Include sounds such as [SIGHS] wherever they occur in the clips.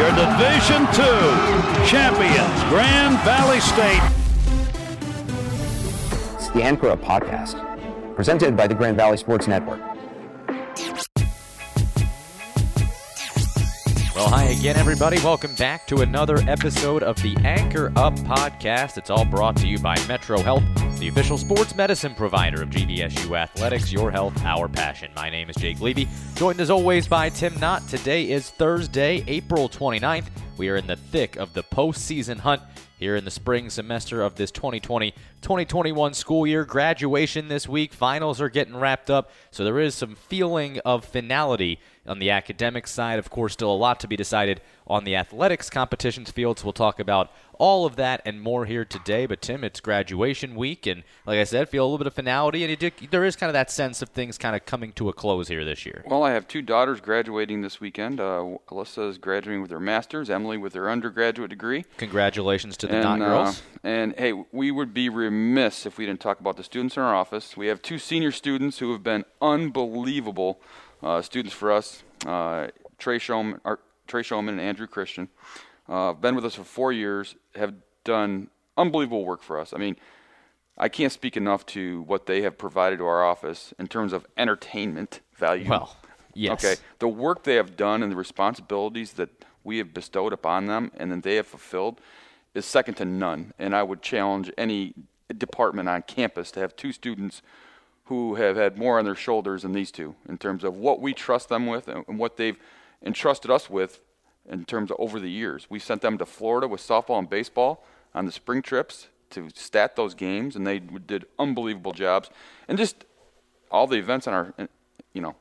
your Division II champions, Grand Valley State. It's the Up Podcast, presented by the Grand Valley Sports Network. Hi again, everybody. Welcome back to another episode of the Anchor Up podcast. It's all brought to you by Metro Health, the official sports medicine provider of GVSU Athletics. Your health, our passion. My name is Jake Levy, joined as always by Tim Nott. Today is Thursday, April 29th. We are in the thick of the postseason hunt here in the spring semester of this 2020 2021 school year. Graduation this week, finals are getting wrapped up, so there is some feeling of finality on the academic side. Of course, still a lot to be decided on the athletics competitions fields. We'll talk about all of that and more here today. But Tim, it's graduation week, and like I said, feel a little bit of finality, and did, there is kind of that sense of things kind of coming to a close here this year. Well, I have two daughters graduating this weekend. Uh, Alyssa is graduating with her master's, Emily with her undergraduate degree. Congratulations to the and, Nott girls. Uh, and hey, we would be remiss if we didn't talk about the students in our office. We have two senior students who have been unbelievable uh, students for us. Uh, Trey Showman, Trey Showman and Andrew Christian, uh, been with us for four years, have done unbelievable work for us. I mean, I can't speak enough to what they have provided to our office in terms of entertainment value. Well, yes. Okay. The work they have done and the responsibilities that we have bestowed upon them and that they have fulfilled is second to none. And I would challenge any department on campus to have two students who have had more on their shoulders than these two in terms of what we trust them with and what they've entrusted us with in terms of over the years. We sent them to Florida with softball and baseball on the spring trips to stat those games, and they did unbelievable jobs. And just all the events on our, you know,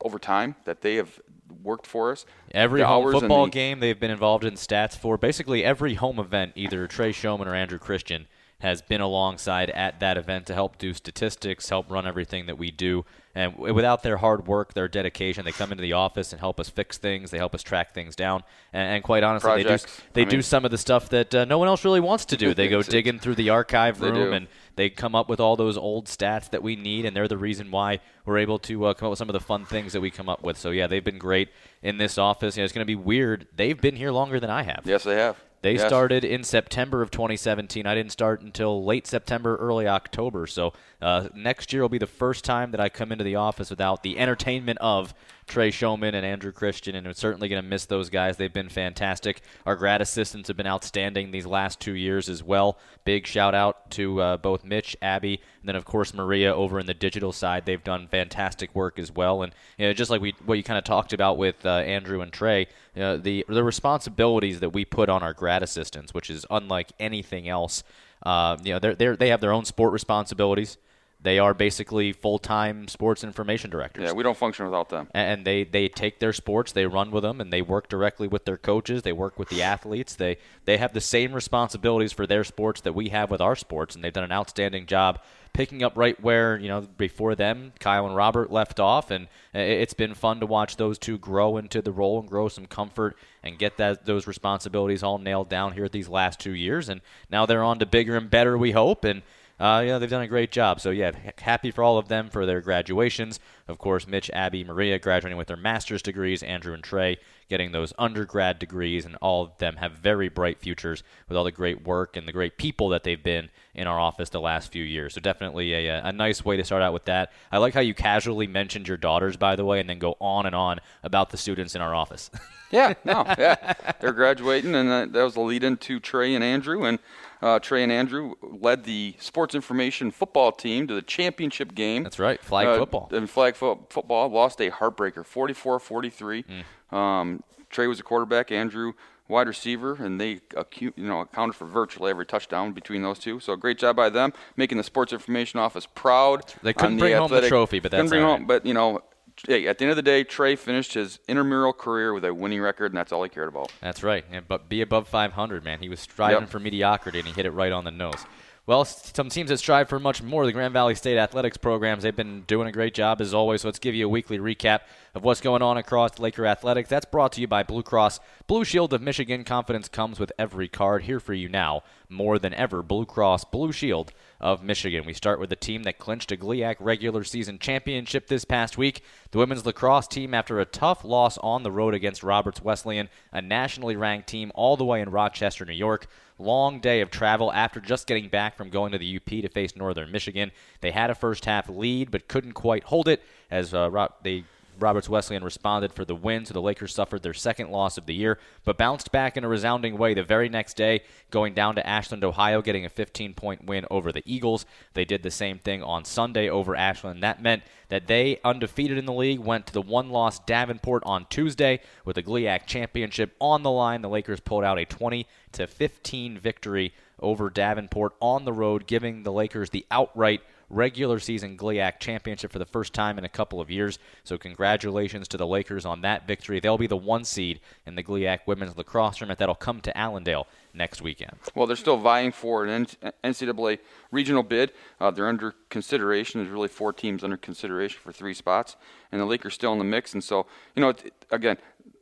over time that they have worked for us. Every home football the, game they've been involved in stats for. Basically every home event, either Trey Showman or Andrew Christian has been alongside at that event to help do statistics, help run everything that we do. And without their hard work, their dedication, they come into the office and help us fix things. They help us track things down. And, and quite honestly, Projects. they do they I mean, do some of the stuff that uh, no one else really wants to do. They go [LAUGHS] digging through the archive room and they come up with all those old stats that we need, and they're the reason why we're able to uh, come up with some of the fun things that we come up with. So yeah, they've been great in this office. You know, it's going to be weird. They've been here longer than I have. Yes, they have. They yes. started in September of 2017. I didn't start until late September, early October. So uh, next year will be the first time that I come into the office without the entertainment of Trey Showman and Andrew Christian, and I'm certainly going to miss those guys. They've been fantastic. Our grad assistants have been outstanding these last two years as well. Big shout out to uh, both Mitch, Abby, and then of course Maria over in the digital side. They've done fantastic work as well. And you know, just like we what you kind of talked about with uh, Andrew and Trey, you know, the the responsibilities that we put on our grad assistants, which is unlike anything else. Uh, you know, they they they have their own sport responsibilities. They are basically full time sports information directors. Yeah, we don't function without them. And they, they take their sports, they run with them, and they work directly with their coaches. They work with the [SIGHS] athletes. They they have the same responsibilities for their sports that we have with our sports, and they've done an outstanding job picking up right where you know before them Kyle and Robert left off, and uh, it's been fun to watch those two grow into the role and grow some comfort and get that those responsibilities all nailed down here these last two years, and now they're on to bigger and better, we hope, and uh, you know, they've done a great job. So, yeah, happy for all of them for their graduations. Of course, Mitch, Abby, Maria graduating with their master's degrees, Andrew and Trey getting those undergrad degrees, and all of them have very bright futures with all the great work and the great people that they've been in our office the last few years. So, definitely a, a nice way to start out with that. I like how you casually mentioned your daughters, by the way, and then go on and on about the students in our office. yeah, [LAUGHS] no, yeah. They're graduating, and that was the lead into Trey and Andrew. And uh, Trey and Andrew led the sports information football team to the championship game. That's right, flag uh, football. And flag fo- football lost a heartbreaker, 44-43. Mm. Um, Trey was a quarterback, Andrew wide receiver, and they you know accounted for virtually every touchdown between those two. So great job by them, making the sports information office proud. They couldn't the bring athletic, home the trophy, but that's bring right. home. But you know, hey, at the end of the day, Trey finished his intramural career with a winning record, and that's all he cared about. That's right. Yeah, but be above 500, man. He was striving yep. for mediocrity, and he hit it right on the nose. Well, some teams that strive for much more. The Grand Valley State athletics programs, they've been doing a great job as always. So let's give you a weekly recap of what's going on across Laker Athletics. That's brought to you by Blue Cross Blue Shield of Michigan. Confidence comes with every card. Here for you now, more than ever, Blue Cross Blue Shield of Michigan. We start with the team that clinched a GLIAC regular season championship this past week. The women's lacrosse team, after a tough loss on the road against Roberts Wesleyan, a nationally ranked team all the way in Rochester, New York. Long day of travel after just getting back from going to the UP to face Northern Michigan. They had a first half lead but couldn't quite hold it as uh, they Roberts Wesleyan responded for the win, so the Lakers suffered their second loss of the year, but bounced back in a resounding way the very next day, going down to Ashland, Ohio, getting a 15 point win over the Eagles. They did the same thing on Sunday over Ashland. That meant that they, undefeated in the league, went to the one loss Davenport on Tuesday with the GLIAC championship on the line. The Lakers pulled out a 20 to 15 victory over Davenport on the road, giving the Lakers the outright regular season GLIAC championship for the first time in a couple of years. So congratulations to the Lakers on that victory. They'll be the one seed in the GLIAC women's lacrosse tournament that'll come to Allendale next weekend. Well, they're still vying for an NCAA regional bid. Uh, they're under consideration. There's really four teams under consideration for three spots, and the Lakers still in the mix. And so, you know, again,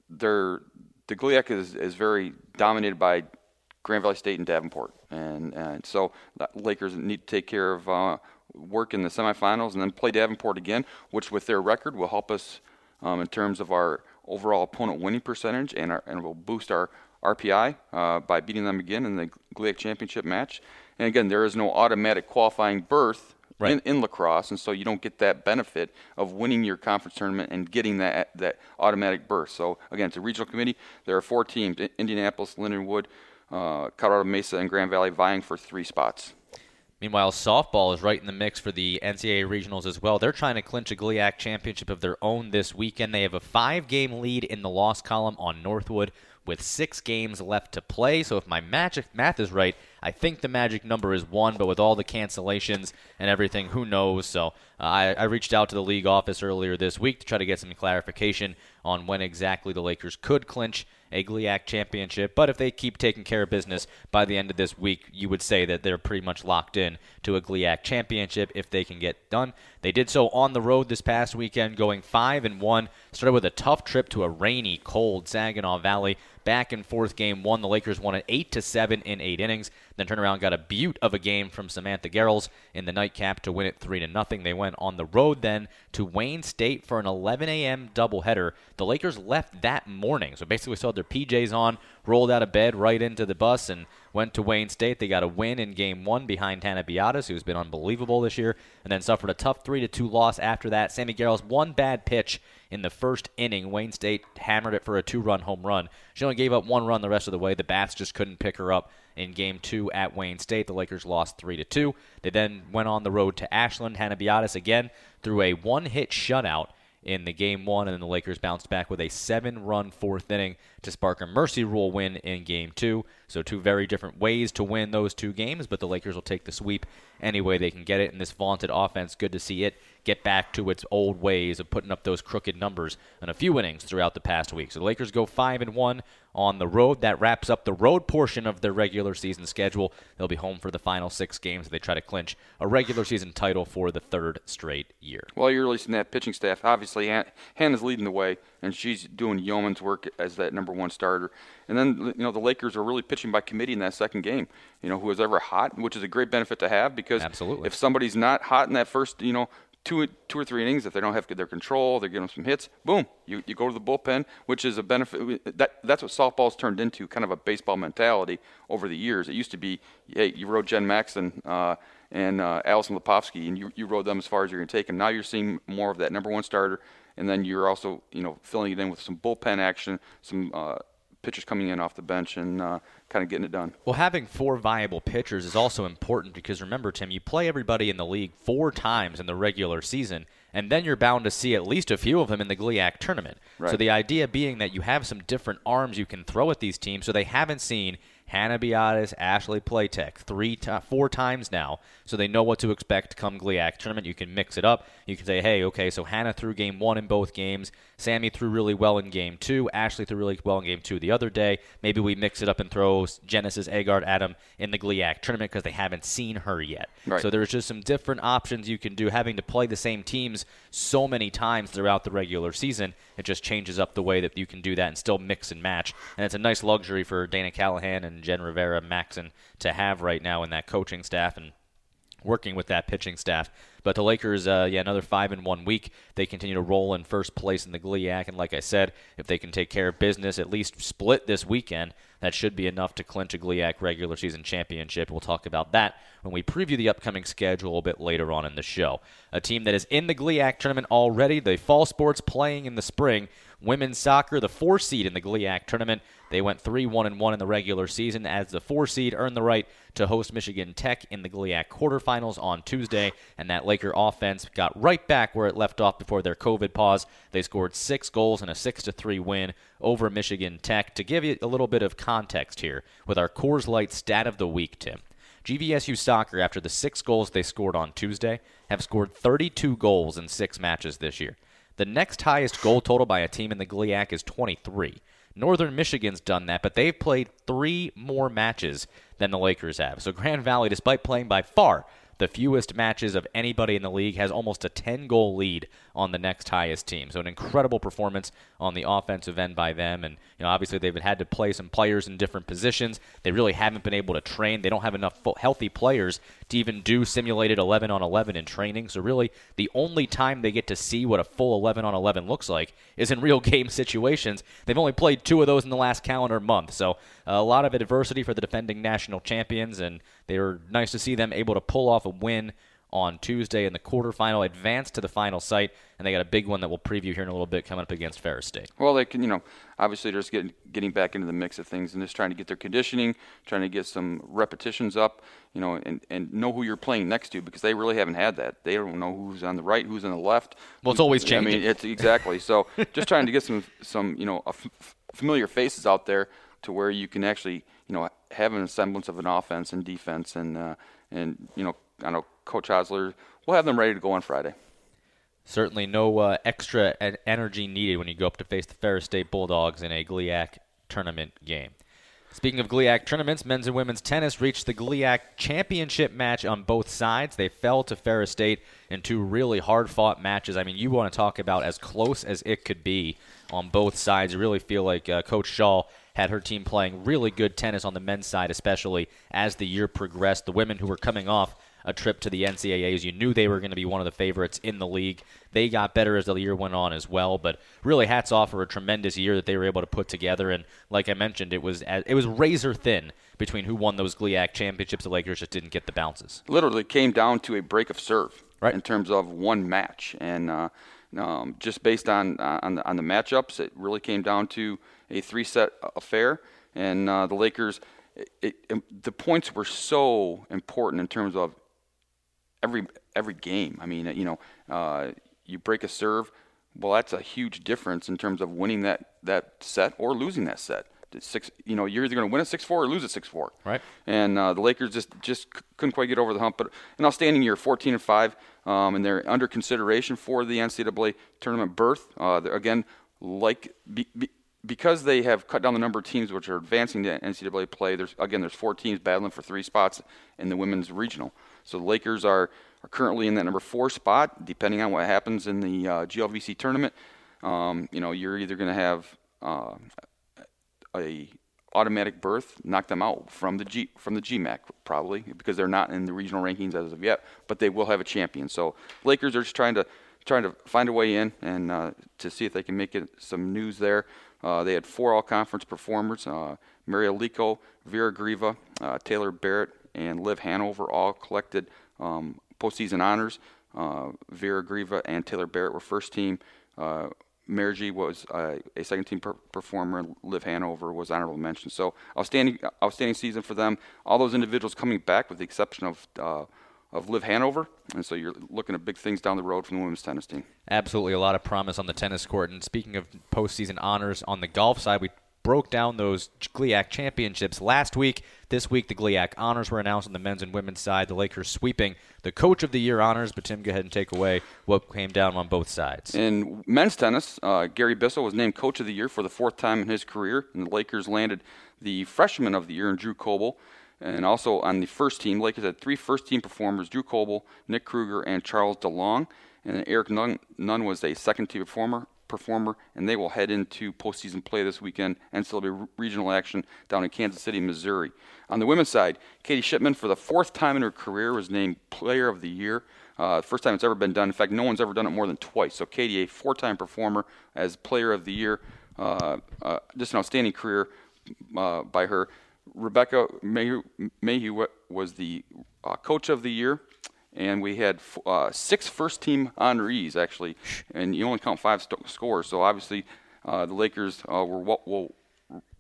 they're the GLIAC is, is very dominated by Grand Valley State and Davenport, and and so the Lakers need to take care of uh, work in the semifinals and then play Davenport again, which with their record will help us um, in terms of our overall opponent winning percentage and, our, and will boost our RPI uh, by beating them again in the GLIAC championship match. And again, there is no automatic qualifying berth right. in, in lacrosse, and so you don't get that benefit of winning your conference tournament and getting that that automatic berth. So again, it's a regional committee. There are four teams: Indianapolis, Lindenwood, uh, Colorado Mesa, and Grand Valley vying for three spots. Meanwhile, softball is right in the mix for the NCAA regionals as well. They're trying to clinch a GLIAC championship of their own this weekend. They have a five game lead in the loss column on Northwood with six games left to play. So if my magic math is right, I think the magic number is one, but with all the cancellations and everything, who knows? So uh, I, I reached out to the league office earlier this week to try to get some clarification on when exactly the Lakers could clinch a GLIAC championship. But if they keep taking care of business by the end of this week, you would say that they're pretty much locked in to a GLIAC championship if they can get done. They did so on the road this past weekend, going five and one. Started with a tough trip to a rainy, cold Saginaw Valley. Back and forth game one, the Lakers won it eight to seven in eight innings. Then turned around, got a beaut of a game from Samantha Garrels in the nightcap to win it three to nothing. They went on the road then to Wayne State for an 11 a.m. doubleheader. The Lakers left that morning, so basically still had their PJs on, rolled out of bed right into the bus, and went to Wayne State. They got a win in game one behind Tana Beatas, who's been unbelievable this year, and then suffered a tough three to two loss after that. Sammy Garrels one bad pitch in the first inning. Wayne State hammered it for a two run home run. She only gave up one run the rest of the way. The Bats just couldn't pick her up in game two at Wayne State. The Lakers lost 3 to 2. They then went on the road to Ashland. Hannah Beatas again threw a one hit shutout in the game one, and then the Lakers bounced back with a seven run fourth inning to spark a mercy rule win in game two. So, two very different ways to win those two games, but the Lakers will take the sweep any way they can get it. And this vaunted offense, good to see it get back to its old ways of putting up those crooked numbers in a few innings throughout the past week. So, the Lakers go 5 and 1 on the road. That wraps up the road portion of their regular season schedule. They'll be home for the final six games. They try to clinch a regular season title for the third straight year. Well, you're releasing that pitching staff. Obviously, Hannah's leading the way, and she's doing yeoman's work as that number one starter. And then, you know, the Lakers are really pitching by committee in that second game. You know, who was ever hot, which is a great benefit to have because Absolutely. if somebody's not hot in that first, you know, two two or three innings, if they don't have their control, they're getting some hits. Boom, you, you go to the bullpen, which is a benefit. That that's what softball's turned into, kind of a baseball mentality over the years. It used to be, hey, you rode Jen Maxon uh, and uh, Allison Lepovsky, and you you rode them as far as you're going to take them. Now you're seeing more of that number one starter, and then you're also you know filling it in with some bullpen action, some uh, pitchers coming in off the bench and uh, kind of getting it done. Well, having four viable pitchers is also important because remember, Tim, you play everybody in the league four times in the regular season, and then you're bound to see at least a few of them in the GLIAC tournament. Right. So the idea being that you have some different arms you can throw at these teams, so they haven't seen Hannah Biatis, Ashley Playtech, three, to- four times now, so they know what to expect come GLIAC tournament. You can mix it up. You can say, hey, okay, so Hannah threw game one in both games. Sammy threw really well in game two. Ashley threw really well in game two the other day. Maybe we mix it up and throw Genesis Agard Adam in the GLIAC tournament because they haven't seen her yet. Right. So there's just some different options you can do. Having to play the same teams so many times throughout the regular season, it just changes up the way that you can do that and still mix and match. And it's a nice luxury for Dana Callahan and Jen Rivera Maxon to have right now in that coaching staff and working with that pitching staff. But the Lakers, uh, yeah, another five in one week. They continue to roll in first place in the GLIAC, and like I said, if they can take care of business, at least split this weekend, that should be enough to clinch a GLIAC regular season championship. We'll talk about that when we preview the upcoming schedule a bit later on in the show. A team that is in the GLIAC tournament already, the fall sports playing in the spring. Women's soccer, the four seed in the GLIAC tournament. They went 3 1 and 1 in the regular season as the four seed earned the right to host Michigan Tech in the GLIAC quarterfinals on Tuesday. And that Laker offense got right back where it left off before their COVID pause. They scored six goals in a 6 3 win over Michigan Tech. To give you a little bit of context here with our Coors Light stat of the week, Tim. GVSU soccer, after the six goals they scored on Tuesday, have scored 32 goals in six matches this year. The next highest goal total by a team in the GLIAC is 23. Northern Michigan's done that, but they've played three more matches than the Lakers have. So Grand Valley, despite playing by far the fewest matches of anybody in the league, has almost a 10 goal lead on the next highest team. So an incredible performance on the offensive end by them. And you know, obviously they've had to play some players in different positions. They really haven't been able to train. They don't have enough healthy players to even do simulated 11 on 11 in training. So really, the only time they get to see what a full 11 on 11 looks like is in [LAUGHS] real game situations. They've only played two of those in the last calendar month. So uh, a lot of adversity for the defending national champions, and they were nice to see them able to pull off a win on Tuesday in the quarterfinal, advance to the final site, and they got a big one that we'll preview here in a little bit coming up against Ferris State. Well, they can, you know, obviously they're just getting getting back into the mix of things and just trying to get their conditioning, trying to get some repetitions up, you know, and, and know who you're playing next to because they really haven't had that. They don't know who's on the right, who's on the left. Well, it's always changing. I mean, it's exactly so. [LAUGHS] just trying to get some some you know a f- f- familiar faces out there to where you can actually you know have a semblance of an offense and defense and uh, and you know I don't know Coach Hosler. We'll have them ready to go on Friday. Certainly no uh, extra energy needed when you go up to face the Ferris State Bulldogs in a GLIAC tournament game. Speaking of GLIAC tournaments, men's and women's tennis reached the GLIAC championship match on both sides. They fell to Ferris State in two really hard fought matches. I mean, you want to talk about as close as it could be on both sides. You really feel like uh, Coach Shaw had her team playing really good tennis on the men's side, especially as the year progressed. The women who were coming off a trip to the NCAAs. You knew they were going to be one of the favorites in the league. They got better as the year went on as well, but really hats off for a tremendous year that they were able to put together. And like I mentioned, it was it was razor thin between who won those GLIAC championships. The Lakers just didn't get the bounces. Literally came down to a break of serve Right. in terms of one match, and uh, um, just based on uh, on, the, on the matchups, it really came down to a three set affair. And uh, the Lakers, it, it, the points were so important in terms of every every game. I mean, you know, uh, you break a serve, well, that's a huge difference in terms of winning that that set or losing that set. Six, you know, you're either going to win a six four or lose a six four. Right. And uh, the Lakers just just c- couldn't quite get over the hump. But an outstanding year, 14 and five, um, and they're under consideration for the NCAA tournament berth. Uh, again, like. Be, be, because they have cut down the number of teams which are advancing to NCAA play, there's again there's four teams battling for three spots in the women's regional. So the Lakers are, are currently in that number four spot. Depending on what happens in the uh, GLVC tournament, um, you know you're either going to have uh, a automatic berth, knock them out from the G from the GMAC probably because they're not in the regional rankings as of yet, but they will have a champion. So Lakers are just trying to trying to find a way in and uh, to see if they can make it some news there. Uh, they had four all-conference performers: uh, Maria Lico, Vera Griva, uh, Taylor Barrett, and Liv Hanover all collected um, postseason honors. Uh, Vera Griva and Taylor Barrett were first team. Uh, was uh, a second team per- performer, Liv Hanover was honorable mention. So outstanding, outstanding season for them. All those individuals coming back, with the exception of uh, of Liv Hanover, and so you're looking at big things down the road from the women's tennis team. Absolutely, a lot of promise on the tennis court. And speaking of postseason honors on the golf side, we broke down those GLIAC championships last week. This week, the GLIAC honors were announced on the men's and women's side. The Lakers sweeping the Coach of the Year honors. But Tim, go ahead and take away what came down on both sides. In men's tennis, uh, Gary Bissell was named Coach of the Year for the fourth time in his career, and the Lakers landed the Freshman of the Year in Drew Coble. And also on the first team, Lakers had three first team performers Drew Coble, Nick Kruger, and Charles DeLong. And Eric Nunn, Nunn was a second team performer performer, and they will head into postseason play this weekend and celebrate regional action down in Kansas City, Missouri. On the women's side, Katie Shipman, for the fourth time in her career, was named Player of the Year. Uh, first time it's ever been done. In fact, no one's ever done it more than twice. So Katie, a four-time performer as Player of the Year, uh, uh, just an outstanding career uh, by her. Rebecca Mayhew, Mayhew was the uh, Coach of the Year and we had uh, six first team honorees actually, and you only count five st- scores. So obviously, uh, the Lakers uh, were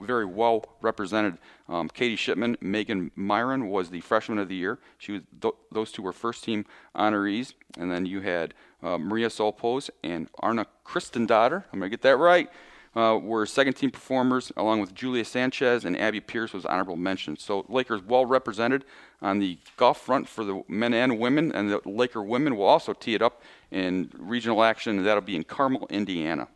very well represented. Um, Katie Shipman, Megan Myron was the freshman of the year. She was th- those two were first team honorees, and then you had uh, Maria Solpos and Arna Kristendotter. I'm gonna get that right uh, were second team performers, along with Julia Sanchez and Abby Pierce was honorable mention. So Lakers well represented on the golf front for the men and women, and the Laker women will also tee it up in regional action, and that'll be in Carmel, Indiana.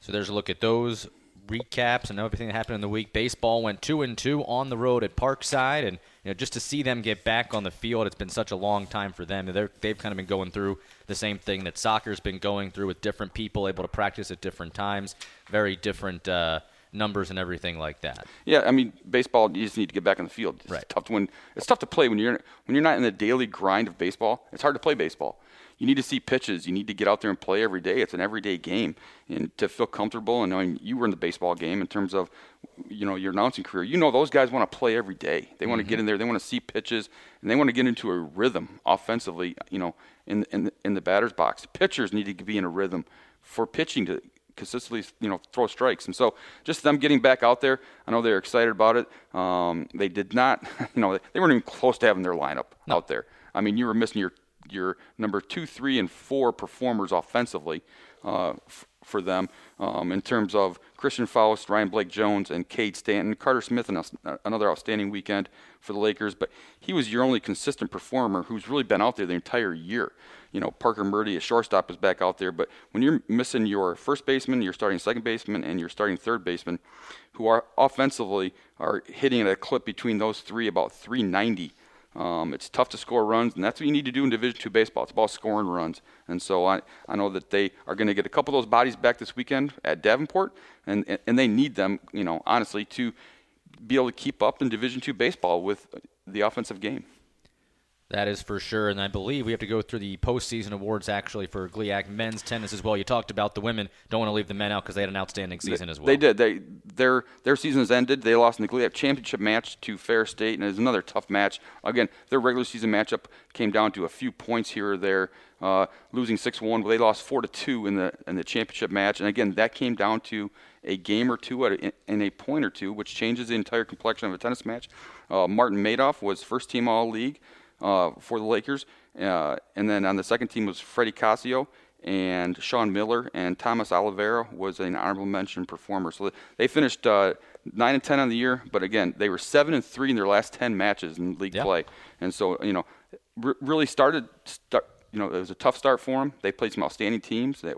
So there's a look at those recaps and everything that happened in the week. Baseball went two and two on the road at Parkside, and you know just to see them get back on the field, it's been such a long time for them. They're, they've kind of been going through the same thing that soccer's been going through with different people able to practice at different times, very different. Uh, numbers and everything like that. Yeah, I mean, baseball you just need to get back on the field. It's right. tough to win. It's tough to play when you're when you're not in the daily grind of baseball. It's hard to play baseball you need to see pitches. You need to get out there and play every day. It's an everyday game, and to feel comfortable and knowing you were in the baseball game in terms of, you know, your announcing career. You know, those guys want to play every day. They want mm-hmm. to get in there. They want to see pitches, and they want to get into a rhythm offensively. You know, in in the, in the batter's box. Pitchers need to be in a rhythm for pitching to consistently, you know, throw strikes. And so just them getting back out there, I know they're excited about it. Um, they did not, [LAUGHS] you know, they weren't even close to having their lineup no. out there. I mean, you were missing your your number two, three, and four performers offensively uh, f- for them um, in terms of Christian Faust, Ryan Blake Jones, and Cade Stanton. Carter Smith, another outstanding weekend for the Lakers, but he was your only consistent performer who's really been out there the entire year. You know, Parker Murdy, a shortstop, is back out there, but when you're missing your first baseman, your starting second baseman, and your starting third baseman, who are offensively are hitting at a clip between those three about 390 um, it's tough to score runs, and that's what you need to do in Division two baseball. It's about scoring runs, and so I, I know that they are going to get a couple of those bodies back this weekend at Davenport, and and they need them, you know, honestly, to be able to keep up in Division two baseball with the offensive game. That is for sure, and I believe we have to go through the postseason awards actually for GLIAC men's tennis as well. You talked about the women; don't want to leave the men out because they had an outstanding season they, as well. They did. They their their season has ended. They lost in the GLIAC championship match to Ferris State, and it was another tough match. Again, their regular season matchup came down to a few points here or there, uh, losing six one, but they lost four to two in the in the championship match. And again, that came down to a game or two a, in a point or two, which changes the entire complexion of a tennis match. Uh, Martin Madoff was first team All League uh, for the Lakers. Uh, and then on the second team was Freddie Casio and Sean Miller, and Thomas Oliveira was an honorable mention performer. So they finished uh, nine and ten on the year, but again, they were seven and three in their last ten matches in league yep. play, and so you know, r- really started. Start, you know, it was a tough start for them. They played some outstanding teams. They,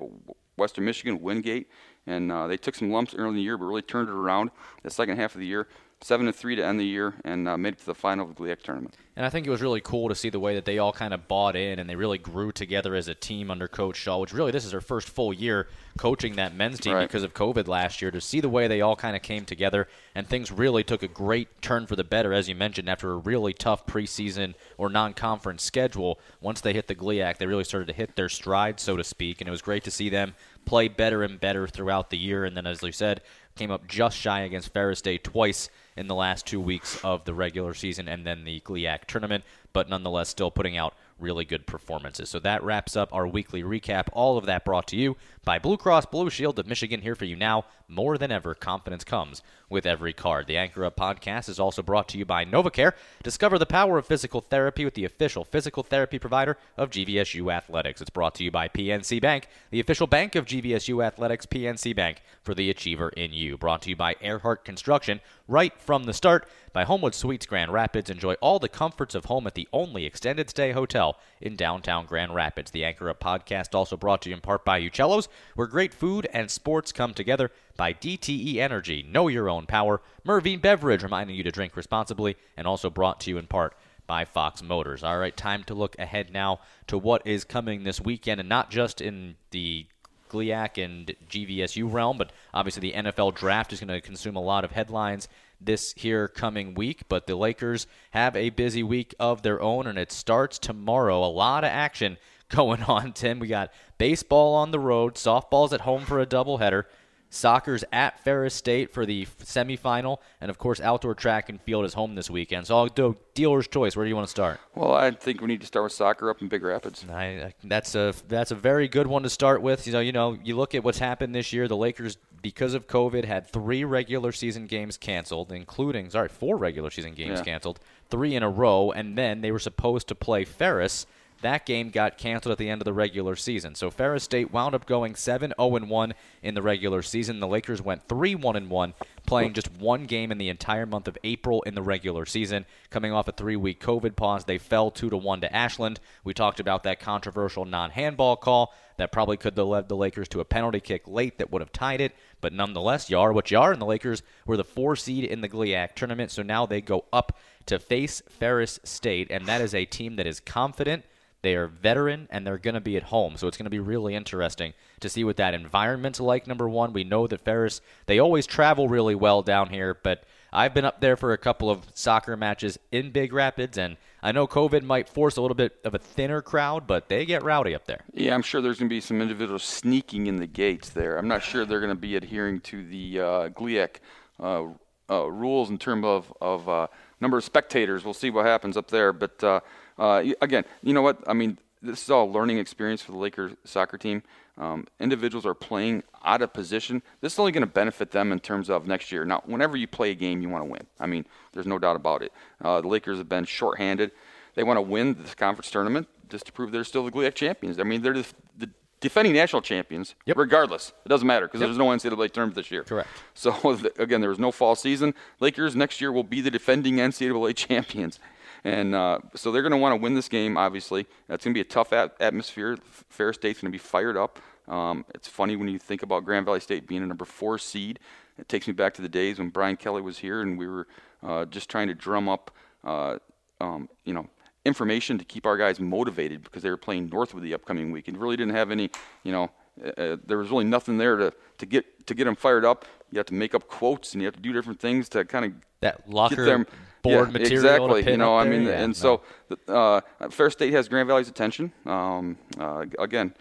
Western Michigan, Wingate, and uh, they took some lumps early in the year, but really turned it around the second half of the year seven and three to end the year, and uh, made it to the final of the GLIAC tournament. And I think it was really cool to see the way that they all kind of bought in and they really grew together as a team under Coach Shaw. Which really, this is their first full year coaching that men's team right. because of COVID last year. To see the way they all kind of came together and things really took a great turn for the better, as you mentioned, after a really tough preseason or non-conference schedule. Once they hit the GLIAC, they really started to hit their stride, so to speak, and it was great to see them play better and better throughout the year. And then, as you said, came up just shy against Ferris State twice in the last two weeks of the regular season and then the GLIAC tournament, but nonetheless still putting out really good performances. So that wraps up our weekly recap. All of that brought to you by Blue Cross Blue Shield of Michigan here for you now. More than ever, confidence comes with every card. The Anchor Up podcast is also brought to you by NovaCare. Discover the power of physical therapy with the official physical therapy provider of GVSU Athletics. It's brought to you by PNC Bank, the official bank of GVSU Athletics, PNC Bank for the achiever in you. Brought to you by Erhardt Construction, right from the start by Homewood Suites Grand Rapids. Enjoy all the comforts of home at the only extended stay hotel in downtown Grand Rapids. The Anchor Up podcast also brought to you in part by Uccellos, where great food and sports come together. By DTE Energy, know your own power. Mervine Beverage, reminding you to drink responsibly, and also brought to you in part by Fox Motors. All right, time to look ahead now to what is coming this weekend, and not just in the GLIAC and GVSU realm, but obviously the NFL draft is going to consume a lot of headlines this here coming week. But the Lakers have a busy week of their own, and it starts tomorrow. A lot of action [LAUGHS] going on, Tim. We got baseball on the road, softball's at home for a doubleheader. Soccer's at Ferris State for the semifinal, and of course, outdoor track and field is home this weekend. So I'll do dealer's choice. Where do you want to start? Well, I think we need to start with soccer up in Big Rapids. I, that's a that's a very good one to start with. You know, you know, you look at what's happened this year. The Lakers, because of COVID, had three regular season games canceled, including sorry, four regular season games Yeah. canceled, three in a row, and then they were supposed to play Ferris. That game got canceled at the end of the regular season. So Ferris State wound up going 7 0 1 in the regular season. The Lakers went 3 1 1, playing just one game in the entire month of April in the regular season. Coming off a three week COVID pause, they fell 2 1 to Ashland. We talked about that controversial non handball call that probably could have led the Lakers to a penalty kick late that would have tied it. But nonetheless, you are what you are, and the Lakers were the four seed in the GLIAC tournament. So now they go up to face Ferris State, and that is a team that is confident. They are veteran and they're going to be at home. So it's going to be really interesting to see what that environment's like. Number one, we know that Ferris, they always travel really well down here, but I've been up there for a couple of soccer matches in Big Rapids, and I know COVID might force a little bit of a thinner crowd, but they get rowdy up there. Yeah, I'm sure there's going to be some individuals sneaking in the gates there. I'm not sure they're going to be adhering to the uh, GLIAC uh, uh, rules in terms of, of uh, number of spectators. We'll see what happens up there. But uh, again, you know what? I mean, this is all a learning experience for the Lakers soccer team. Um, individuals are playing out of position. This is only going to benefit them in terms of next year. Now, whenever you play a game, you want to win. I mean, there's no doubt about it. Uh, the Lakers have been shorthanded. They want to win this conference tournament just to prove they're still the GLIAC champions. I mean, they're the, the defending national champions, Yep. regardless. It doesn't matter because there's no NCAA tournament this year. Correct. So [LAUGHS] again, there was no fall season. Lakers next year will be the defending NCAA champions, and uh, so they're going to want to win this game. Obviously, it's going to be a tough at- atmosphere. Ferris State's going to be fired up. Um, it's funny when you think about Grand Valley State being a number four seed. It takes me back to the days when Brian Kelly was here, and we were uh, just trying to drum up, uh, um, you know, information to keep our guys motivated because they were playing Northwood the upcoming week and really didn't have any, you know, uh, there was really nothing there to, to get to get them fired up. You have to make up quotes and you have to do different things to kind of That locker get them board yeah, material Exactly. you know, I mean, yeah, and no. so uh, Ferris State has Grand Valley's attention. Um, uh, again,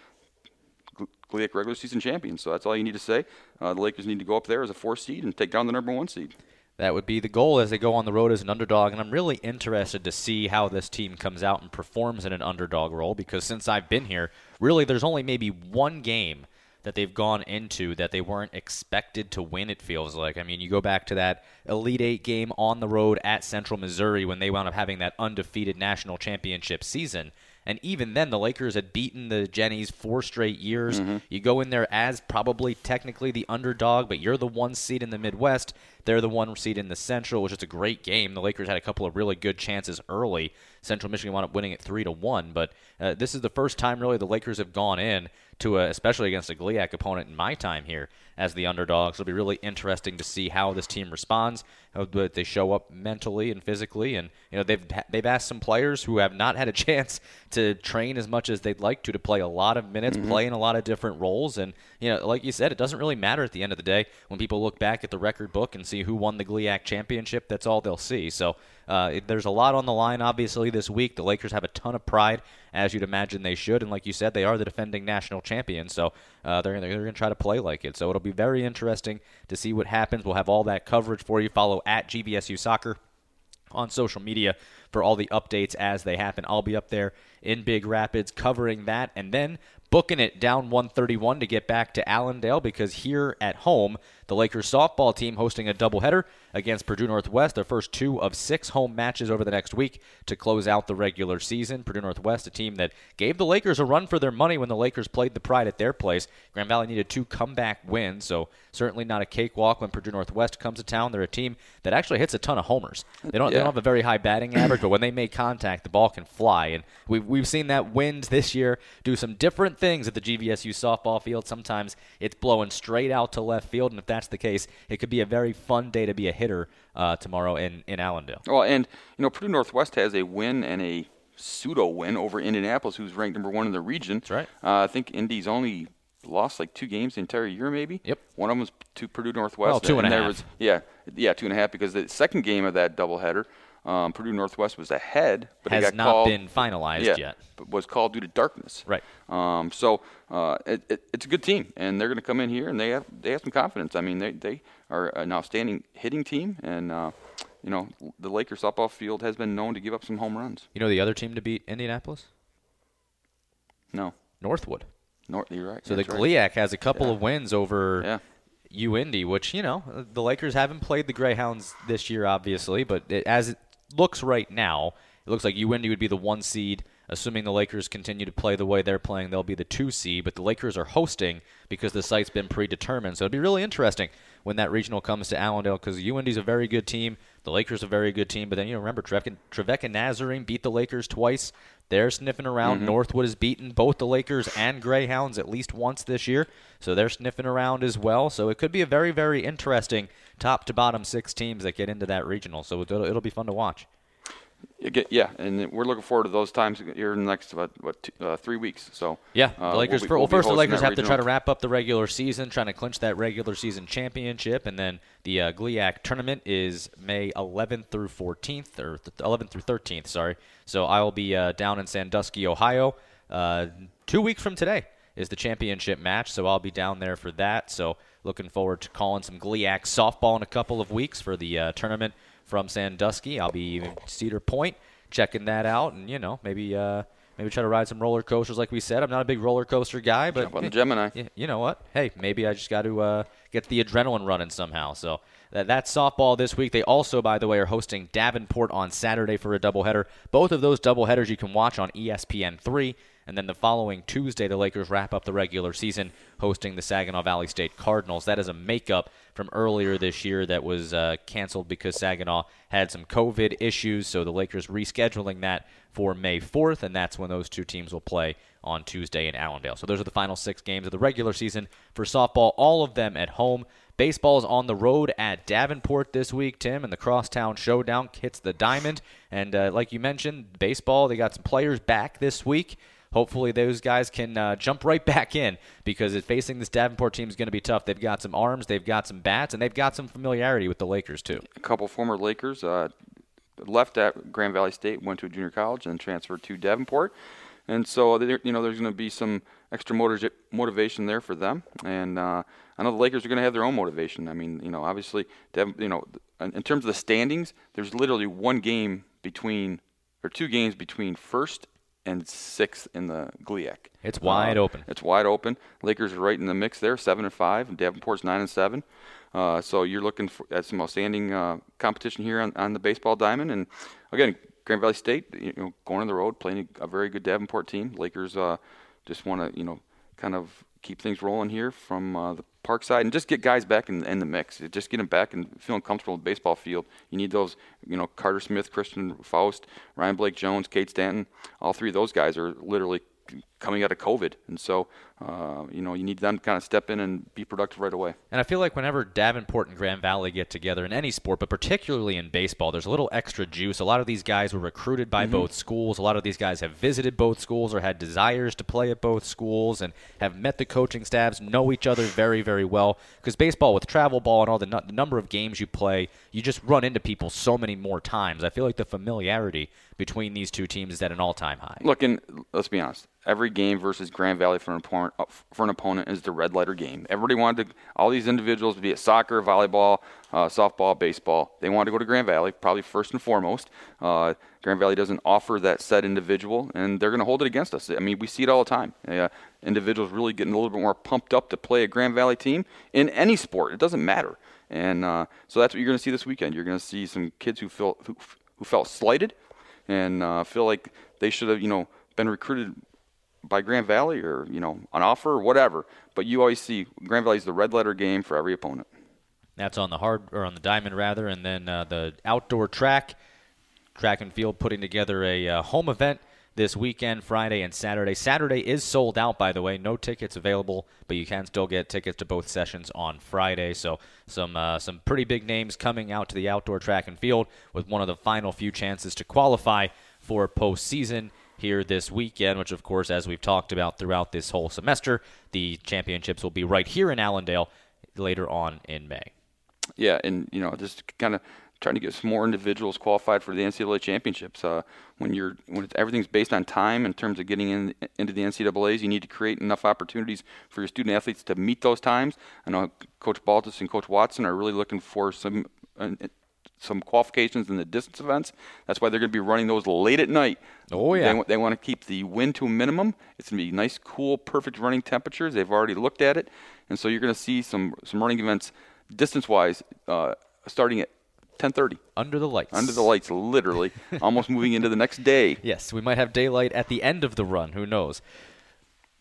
Gl- GLIAC regular season champions. So that's all you need to say. Uh, the Lakers need to go up there as a four seed and take down the number one seed. That would be the goal as they go on the road as an underdog, and I'm really interested to see how this team comes out and performs in an underdog role because since I've been here, really there's only maybe one game that they've gone into that they weren't expected to win, it feels like. I mean, you go back to that Elite Eight game on the road at Central Missouri when they wound up having that undefeated national championship season. And even then, the Lakers had beaten the Jennies four straight years. You go in there as probably technically the underdog, but you're the one seed in the Midwest. They're the one seed in the Central, which is a great game. The Lakers had a couple of really good chances early. Central Michigan wound up winning it three to one, but uh, this is the first time really the Lakers have gone in to a, especially against a GLIAC opponent in my time here as the underdogs. It'll be really interesting to see how this team responds, how but they show up mentally and physically, and you know they've they've asked some players who have not had a [LAUGHS] chance to train as much as they'd like to to play a lot of minutes, play in a lot of different roles, and you know like you said, it doesn't really matter at the end of the day when people look back at the record book and see who won the GLIAC championship. That's all they'll see. So uh, it, there's a lot on the line, obviously, this week. The Lakers have a ton of pride, as you'd imagine they should. And like you said, they are the defending national champions. So uh, they're, they're going to try to play like it. So it'll be very interesting to see what happens. We'll have all that coverage for you. Follow at GVSU Soccer on social media for all the updates as they happen. I'll be up there in Big Rapids covering that and then booking it down 131 to get back to Allendale because here at home the Lakers softball team hosting a doubleheader against Purdue Northwest, their first two of six home matches over the next week to close out the regular season. Purdue Northwest, a team that gave the Lakers a run for their money when the Lakers played the Pride at their place. Grand Valley needed two comeback wins, so certainly not a cakewalk when Purdue Northwest comes to town. They're a team that actually hits a ton of homers. They don't, they don't have a very high batting average, but when they make contact, the ball can fly. And we've, we've seen that wind this year do some different things at the GVSU softball field. Sometimes it's blowing straight out to left field, and if that's the case, it could be a very fun day to be a hitter uh, tomorrow in, in Allendale. Well, and you know Purdue Northwest has a win and a pseudo win over Indianapolis, who's ranked number one in the region. That's right. Uh, I think Indy's only lost like two games the entire year, maybe. Yep. One of them was to Purdue Northwest. Well, two and a there half. Was, yeah, yeah, two and a half because the second game of that doubleheader, um, Purdue Northwest was ahead, but it Has got not called, been finalized yeah, yet. But was called due to darkness. Right. Um, so uh, it, it, it's a good team, and they're going to come in here and they have they have some confidence. I mean, they they are an outstanding hitting team, and uh, you know the Lakers softball field has been known to give up some home runs. You know the other team to beat Indianapolis? No, Northwood. North, you're right. So That's the right. Has a couple Yeah. of wins over Yeah. UIndy, which you know the Lakers haven't played the Greyhounds this year, obviously, but it, as it looks right now, it looks like UIndy would be the one seed. Assuming the Lakers continue to play the way they're playing, they'll be the two seed. But the Lakers are hosting because the site's been predetermined. So it'd be really interesting when that regional comes to Allendale because UIndy's a very good team. The Lakers are a very good team. But then you know, remember Trevecca, Trevecca Nazarene beat the Lakers twice. They're sniffing around. Mm-hmm. Northwood has beaten both the Lakers and Greyhounds at least once this year, so they're sniffing around as well. So it could be a very, very interesting top to bottom six teams that get into that regional. So it'll, it'll be fun to watch. Yeah, and we're looking forward to those times here in the next what, what two, uh, three weeks. So Yeah, uh, the Lakers. we'll be- well, we'll first the Lakers have to try to wrap up the regular season, trying to clinch that regular season championship, and then the uh, GLIAC tournament is May 11th through 14th, or th- 11th through 13th. Sorry. So I will be uh, down in Sandusky, Ohio, uh, two weeks from today is the championship match. So I'll be down there for that. So looking forward to calling some GLIAC softball in a couple of weeks for the uh, tournament from Sandusky. I'll be Cedar Point checking that out, and you know maybe. Uh, Maybe try to ride some roller coasters, like we said. I'm not a big roller coaster guy, but Jump on the Gemini. yeah, you know what? Hey, maybe I just got to uh, get the adrenaline running somehow. So that's softball this week. They also, by the way, are hosting Davenport on Saturday for a doubleheader. Both of those doubleheaders you can watch on E ESPN three. And then the following Tuesday, the Lakers wrap up the regular season hosting the Saginaw Valley State Cardinals. That is a makeup from earlier this year that was uh, canceled because Saginaw had some COVID issues. So the Lakers rescheduling that for May 4th, and that's when those two teams will play on Tuesday in Allendale. So those are the final six games of the regular season for softball, all of them at home. Baseball is on the road at Davenport this week, Tim, and the Crosstown Showdown hits the diamond. And uh, like you mentioned, baseball, they got some players back this week. Hopefully, those guys can uh, jump right [LAUGHS] back in because facing this Davenport team is going to be tough. They've got some arms, they've got some bats, and they've got some familiarity with the Lakers, too. a couple former Lakers uh, left at Grand Valley State, went to a junior college, and transferred to Davenport. And so, you know, there's going to be some extra motiv- motivation there for them. And uh, I know the Lakers are going to have their own motivation. I mean, you know, obviously, Dev- you know, in in terms of the standings, there's literally one game between, or two games between first and sixth in the GLIAC. It's wide Uh, open. It's wide open. Lakers are right in the mix there, seven and five. and Davenport's nine and seven. Uh, so you're looking for, at some outstanding uh, competition here on, on the baseball diamond. And again, Grand Valley State, you know, going on the road, playing a, very good Davenport team. Lakers uh, just want to, you know, kind of keep things rolling here from uh, the park side and just get guys back in, in the mix. Just get them back and feeling comfortable in the baseball field. You need those, you know, Carter Smith, Christian Faust, Ryan Blake Jones, Cade Stanton. All three of those guys are literally coming out of COVID, and so uh, you know you need them to kind of step in and be productive right away. And I feel like whenever Davenport and Grand Valley get together in any sport, but particularly in baseball, there's a little extra juice. A lot of these guys were recruited by both schools. A lot of these guys have visited both schools or had desires to play at both schools and have met the coaching staffs, know each other very, very well. Because baseball, with travel ball and all the, nu- the number of games you play, you just run into people so many more times. I feel like the familiarity between these two teams is at an all-time high. Look, and let's be honest. every game versus Grand Valley for an opponent, for an opponent is the red letter game. Everybody wanted to, all these individuals, be it soccer, volleyball, uh, softball, baseball, they wanted to go to Grand Valley, probably first and foremost. Uh, Grand Valley doesn't offer that set individual, and they're going to hold it against us. I mean, we see it all the time. Uh, individuals really getting a little bit more pumped up to play a Grand Valley team in any sport. It doesn't matter. And uh, so that's what you're going to see this weekend. You're going to see some kids who feel who, who felt slighted and uh, feel like they should have, you know, been recruited by Grand Valley or you know an offer or whatever. But you always see Grand Valley is the red letter game for every opponent. That's on the hard or on the diamond rather, and then uh, the outdoor track, track and field putting together a uh, home event this weekend, Friday and Saturday. Saturday is sold out, by the way. No tickets available, but you can still get tickets to both sessions on Friday. So some uh, some pretty big names coming out to the outdoor track and field with one of the final few chances to qualify for postseason here this weekend, which, of course, as we've talked about throughout this whole semester, the championships will be right here in Allendale later on in May. Yeah, and, you know, just kind of trying to get some more individuals qualified for the NCAA championships. Uh, when you're when everything's based on time in terms of getting in, into the NCAA's, you need to create enough opportunities for your student athletes to meet those times. I know Coach Baltes and Coach Watson are really looking for some uh, some qualifications in the distance events. That's why they're going to be running those late at night. Oh yeah. They, they want to keep the wind to a minimum. It's going to be nice, cool, perfect running temperatures. They've already looked at it, and so you're going to see some some running events distance-wise uh, starting at 10:30 under the lights. Under the lights, literally, [LAUGHS] almost moving into the next day. Yes, we might have daylight at the end of the run. Who knows?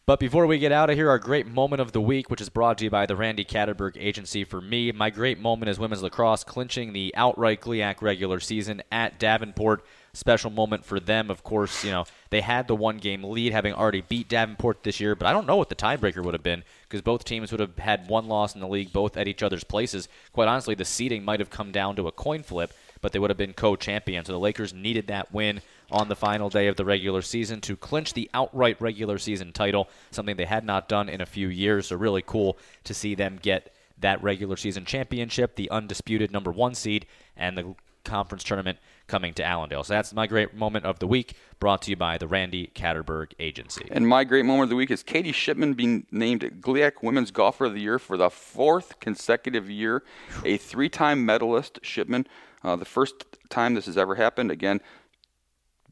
But before we get out of here, our great moment of the week, which is brought to you by the Randy Katterberg Agency for me. My great moment is women's lacrosse clinching the outright GLIAC regular season at Davenport. Special moment for them, of course. You know they had the one game lead, having already beat Davenport this year. But I don't know what the tiebreaker would have been because both teams would have had one loss in the league, both at each other's places. Quite honestly, the seeding might have come down to a coin flip, but they would have been co-champions. So the Lakers needed that win on the final day of the regular season to clinch the outright regular season title, something they had not done in a few years. So, really cool to see them get that regular season championship, the undisputed number one seed, and the conference tournament coming to Allendale. So that's my great moment of the week, brought to you by the Randy Katterberg Agency. And my great moment of the week is Katie Shipman being named GLIAC Women's Golfer of the Year for the fourth consecutive year. A three-time medalist, Shipman. Uh, the first time this has ever happened. Again,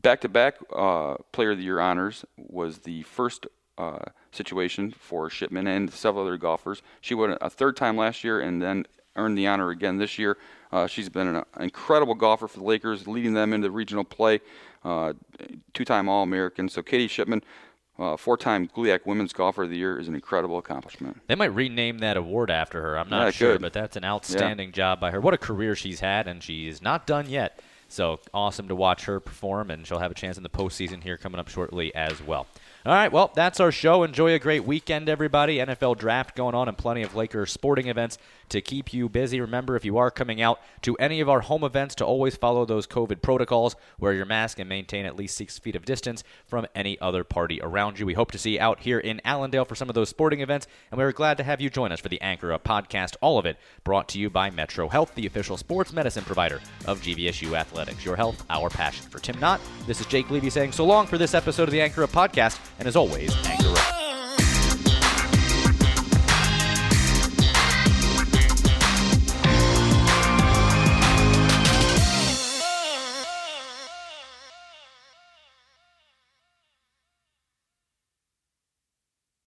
back-to-back uh, Player of the Year honors was the first uh, situation for Shipman and several other golfers. She won a third time last year and then earned the honor again this year. Uh, she's been an incredible golfer for the Lakers, leading them into regional play. Uh, two-time All-American. So Katie Shipman, uh, four-time GLIAC Women's Golfer of the Year, is an incredible accomplishment. They might rename that award after her. I'm not yeah, sure, but that's an outstanding yeah. job by her. What a career she's had, and she's not done yet. So awesome to watch her perform, and she'll have a chance in the postseason here coming up shortly as well. All right, well, that's our show. Enjoy a great weekend, everybody. NFL draft going on and plenty of Lakers sporting events to keep you busy. Remember, if you are coming out to any of our home events, to always follow those COVID protocols, wear your mask, and maintain at least six feet of distance from any other party around you. We hope to see you out here in Allendale for some of those sporting events, and we are glad to have you join us for the Anchor Up podcast. All of it brought to you by Metro Health, the official sports medicine provider of GVSU Athletics. Your health, our passion. For Tim Nott, this is Jake Levy saying so long for this episode of the Anchor Up podcast and as always, anchor up.